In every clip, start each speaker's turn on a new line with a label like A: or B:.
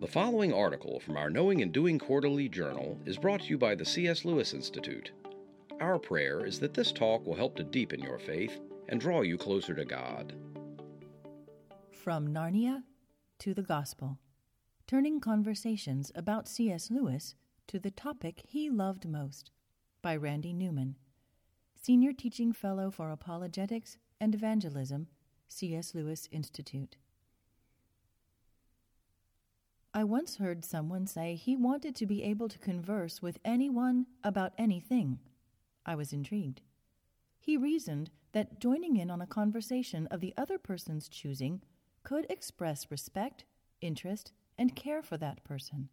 A: The following article from our Knowing and Doing Quarterly Journal is brought to you by the C.S. Lewis Institute. Our prayer is that this talk will help to deepen your faith and draw you closer to God.
B: From Narnia to the Gospel, turning conversations about C.S. Lewis to the topic he loved most, by Randy Newman, Senior Teaching Fellow for Apologetics and Evangelism, C.S. Lewis Institute. I once heard someone say he wanted to be able to converse with anyone about anything. I was intrigued. He reasoned that joining in on a conversation of the other person's choosing could express respect, interest, and care for that person.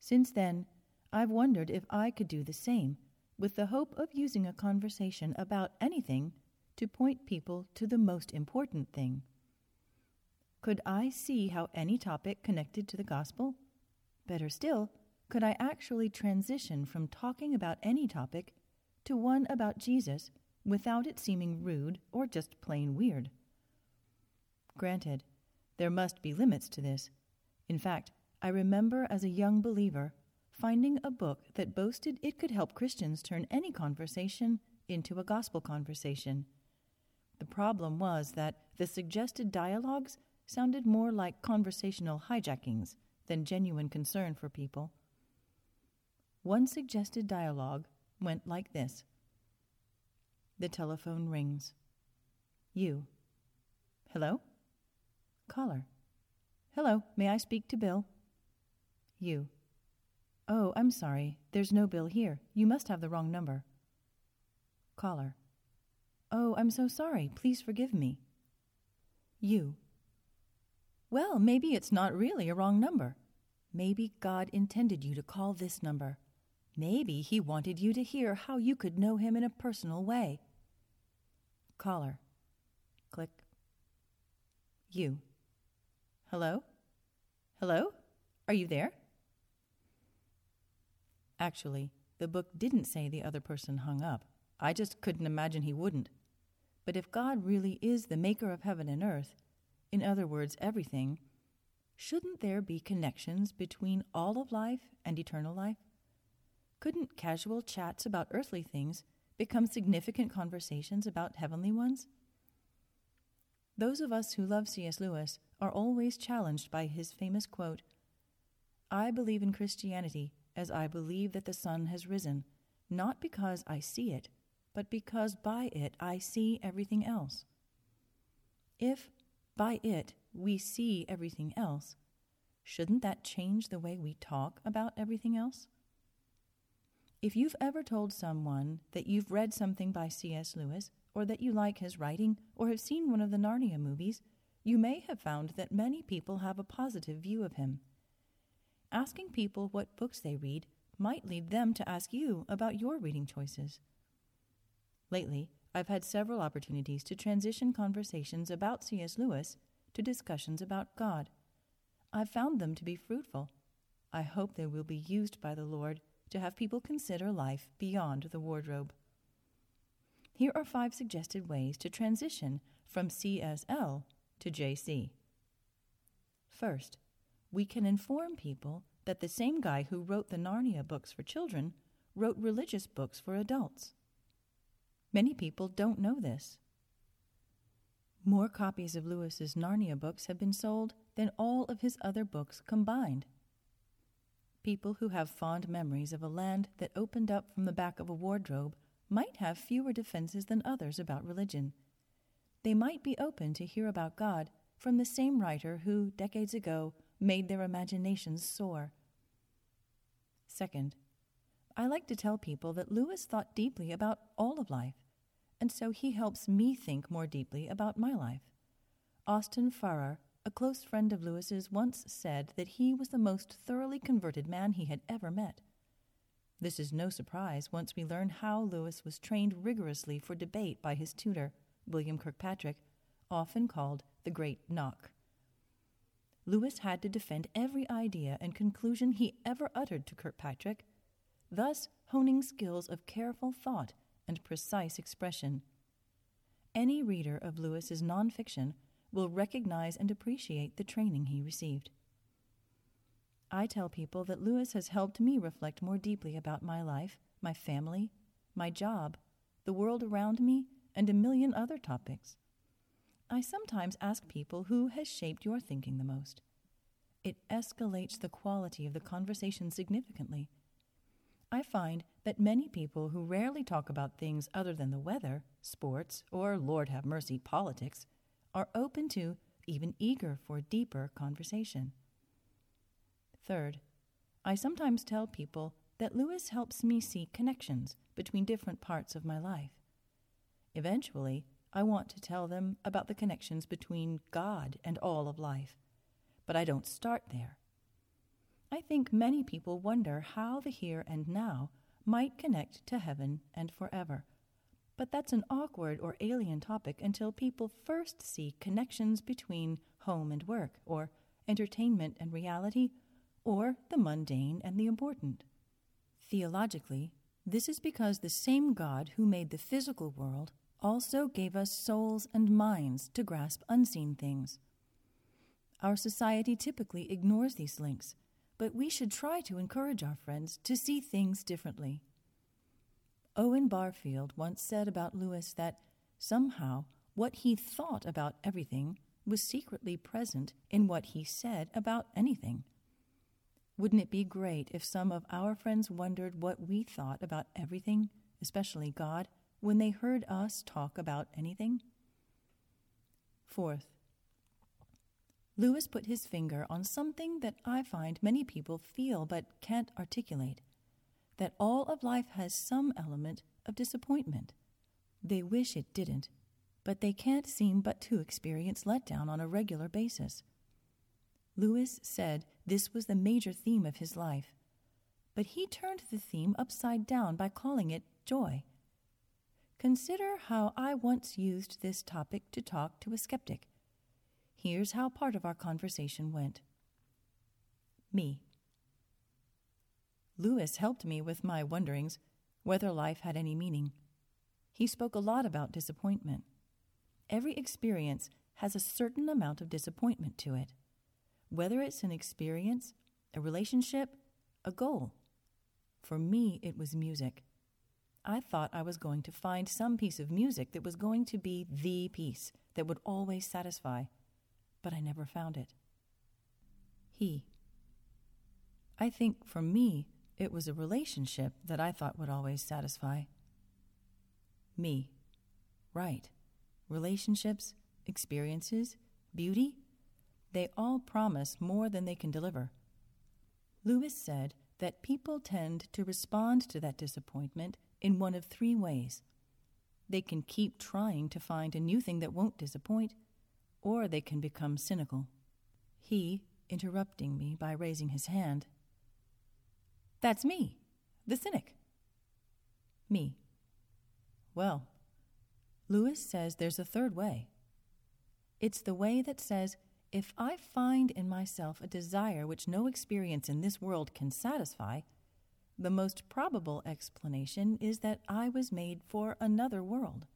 B: Since then, I've wondered if I could do the same, with the hope of using a conversation about anything to point people to the most important thing. Could I see how any topic connected to the gospel? Better still, could I actually transition from talking about any topic to one about Jesus without it seeming rude or just plain weird? Granted, there must be limits to this. In fact, I remember as a young believer finding a book that boasted it could help Christians turn any conversation into a gospel conversation. The problem was that the suggested dialogues sounded more like conversational hijackings than genuine concern for people. One suggested dialogue went like this The telephone rings. You. Hello? Caller. Hello, may I speak to Bill? You. Oh, I'm sorry. There's no Bill here. You must have the wrong number. Caller. Oh, I'm so sorry. Please forgive me. You. Well, maybe it's not really a wrong number. Maybe God intended you to call this number. Maybe He wanted you to hear how you could know Him in a personal way. Caller. Click. You. Hello? Hello? Are you there? Actually, the book didn't say the other person hung up. I just couldn't imagine he wouldn't. But if God really is the maker of heaven and earth, in other words, everything, shouldn't there be connections between all of life and eternal life? Couldn't casual chats about earthly things become significant conversations about heavenly ones? Those of us who love C.S. Lewis are always challenged by his famous quote I believe in Christianity as I believe that the sun has risen, not because I see it, but because by it I see everything else. If by it we see everything else, shouldn't that change the way we talk about everything else? If you've ever told someone that you've read something by C.S. Lewis, or that you like his writing, or have seen one of the Narnia movies, you may have found that many people have a positive view of him. Asking people what books they read might lead them to ask you about your reading choices. Lately, I've had several opportunities to transition conversations about C.S. Lewis to discussions about God. I've found them to be fruitful. I hope they will be used by the Lord to have people consider life beyond the wardrobe. Here are five suggested ways to transition from CSL to JC. First, we can inform people that the same guy who wrote the Narnia books for children wrote religious books for adults. Many people don't know this. More copies of Lewis's Narnia books have been sold than all of his other books combined. People who have fond memories of a land that opened up from the back of a wardrobe might have fewer defenses than others about religion. They might be open to hear about God from the same writer who, decades ago, made their imaginations soar. Second, I like to tell people that Lewis thought deeply about all of life, and so he helps me think more deeply about my life. Austin Farrer, a close friend of Lewis's, once said that he was the most thoroughly converted man he had ever met. This is no surprise once we learn how Lewis was trained rigorously for debate by his tutor, William Kirkpatrick, often called the Great Knock. Lewis had to defend every idea and conclusion he ever uttered to Kirkpatrick, thus honing skills of careful thought and precise expression. Any reader of Lewis's nonfiction will recognize and appreciate the training he received. I tell people that Lewis has helped me reflect more deeply about my life, my family, my job, the world around me, and a million other topics. I sometimes ask people who has shaped your thinking the most. It escalates the quality of the conversation significantly. I find that many people who rarely talk about things other than the weather, sports, or, Lord have mercy, politics, are open to, even eager for, deeper conversation. Third, I sometimes tell people that Lewis helps me see connections between different parts of my life. Eventually, I want to tell them about the connections between God and all of life, but I don't start there. I think many people wonder how the here and now might connect to heaven and forever. But that's an awkward or alien topic until people first see connections between home and work, or entertainment and reality, or the mundane and the important. Theologically, this is because the same God who made the physical world also gave us souls and minds to grasp unseen things. Our society typically ignores these links but we should try to encourage our friends to see things differently. Owen Barfield once said about Lewis that somehow what he thought about everything was secretly present in what he said about anything. Wouldn't it be great if some of our friends wondered what we thought about everything, especially God, when they heard us talk about anything? Fourth, Lewis put his finger on something that I find many people feel but can't articulate that all of life has some element of disappointment. They wish it didn't, but they can't seem but to experience letdown on a regular basis. Lewis said this was the major theme of his life, but he turned the theme upside down by calling it joy. Consider how I once used this topic to talk to a skeptic Here's how part of our conversation went. Me. Lewis helped me with my wonderings whether life had any meaning. He spoke a lot about disappointment. Every experience has a certain amount of disappointment to it, whether it's an experience, a relationship, a goal. For me, it was music. I thought I was going to find some piece of music that was going to be the piece that would always satisfy but I never found it. He. I think for me, it was a relationship that I thought would always satisfy. Me. Right. Relationships, experiences, beauty, they all promise more than they can deliver. Lewis said that people tend to respond to that disappointment in one of three ways. They can keep trying to find a new thing that won't disappoint or they can become cynical. He, interrupting me by raising his hand, That's me, the cynic. Me. Well, Lewis says there's a third way. It's the way that says, if I find in myself a desire which no experience in this world can satisfy, the most probable explanation is that I was made for another world.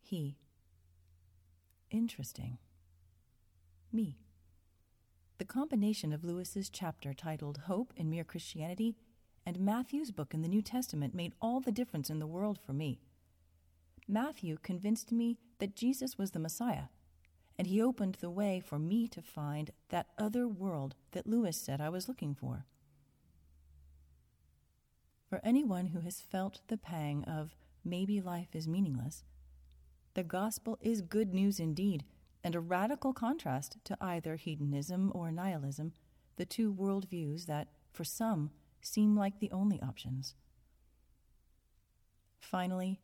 B: He. Interesting. Me. The combination of Lewis's chapter titled Hope in Mere Christianity and Matthew's book in the New Testament made all the difference in the world for me. Matthew convinced me that Jesus was the Messiah, and he opened the way for me to find that other world that Lewis said I was looking for. For anyone who has felt the pang of maybe life is meaningless, the gospel is good news indeed, and a radical contrast to either hedonism or nihilism, the two worldviews that, for some, seem like the only options. Finally,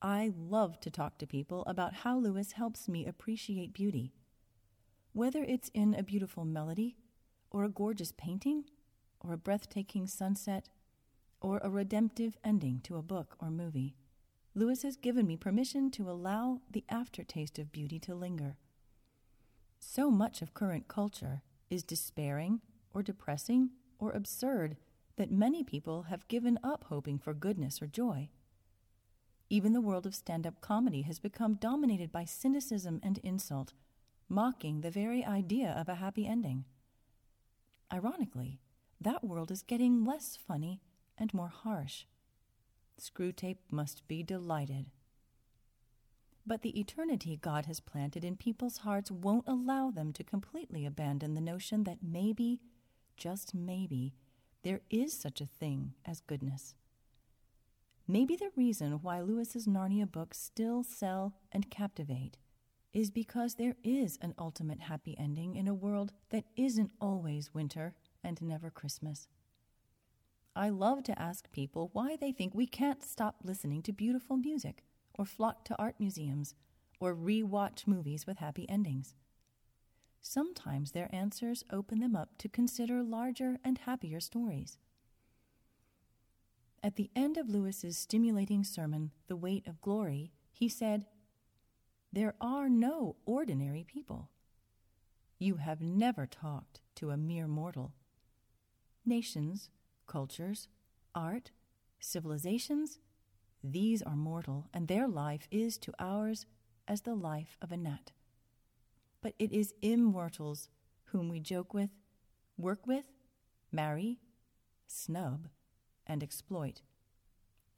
B: I love to talk to people about how Lewis helps me appreciate beauty. Whether it's in a beautiful melody, or a gorgeous painting, or a breathtaking sunset, or a redemptive ending to a book or movie. Lewis has given me permission to allow the aftertaste of beauty to linger. So much of current culture is despairing or depressing or absurd that many people have given up hoping for goodness or joy. Even the world of stand up comedy has become dominated by cynicism and insult, mocking the very idea of a happy ending. Ironically, that world is getting less funny and more harsh. Screwtape must be delighted. But the eternity God has planted in people's hearts won't allow them to completely abandon the notion that maybe, just maybe, there is such a thing as goodness. Maybe the reason why Lewis's Narnia books still sell and captivate is because there is an ultimate happy ending in a world that isn't always winter and never Christmas. I love to ask people why they think we can't stop listening to beautiful music, or flock to art museums, or re-watch movies with happy endings. Sometimes their answers open them up to consider larger and happier stories. At the end of Lewis's stimulating sermon, The Weight of Glory, he said, There are no ordinary people. You have never talked to a mere mortal. Nations, cultures, art, civilizations, these are mortal, and their life is to ours as the life of a gnat. But it is immortals whom we joke with, work with, marry, snub, and exploit.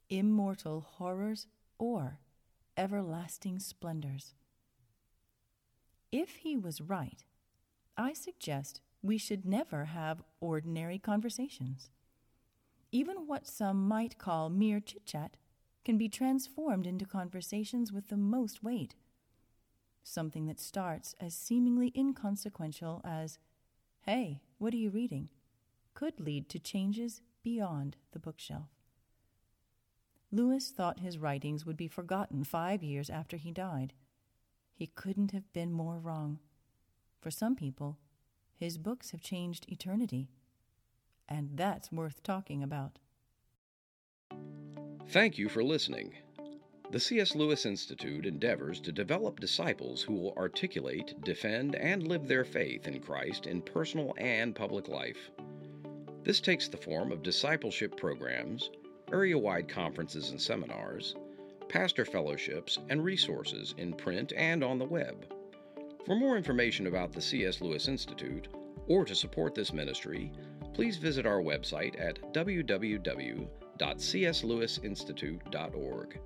B: Immortal horrors or everlasting splendors. If he was right, I suggest we should never have ordinary conversations. Even what some might call mere chit chat can be transformed into conversations with the most weight. Something that starts as seemingly inconsequential as, Hey, what are you reading? could lead to changes beyond the bookshelf. Lewis thought his writings would be forgotten five years after he died. He couldn't have been more wrong. For some people, his books have changed eternity and that's worth talking about.
A: Thank you for listening. The C.S. Lewis Institute endeavors to develop disciples who will articulate, defend, and live their faith in Christ in personal and public life. This takes the form of discipleship programs, area wide conferences and seminars, pastor fellowships, and resources in print and on the web. For more information about the C.S. Lewis Institute, or to support this ministry, please visit our website at www.cslewisinstitute.org.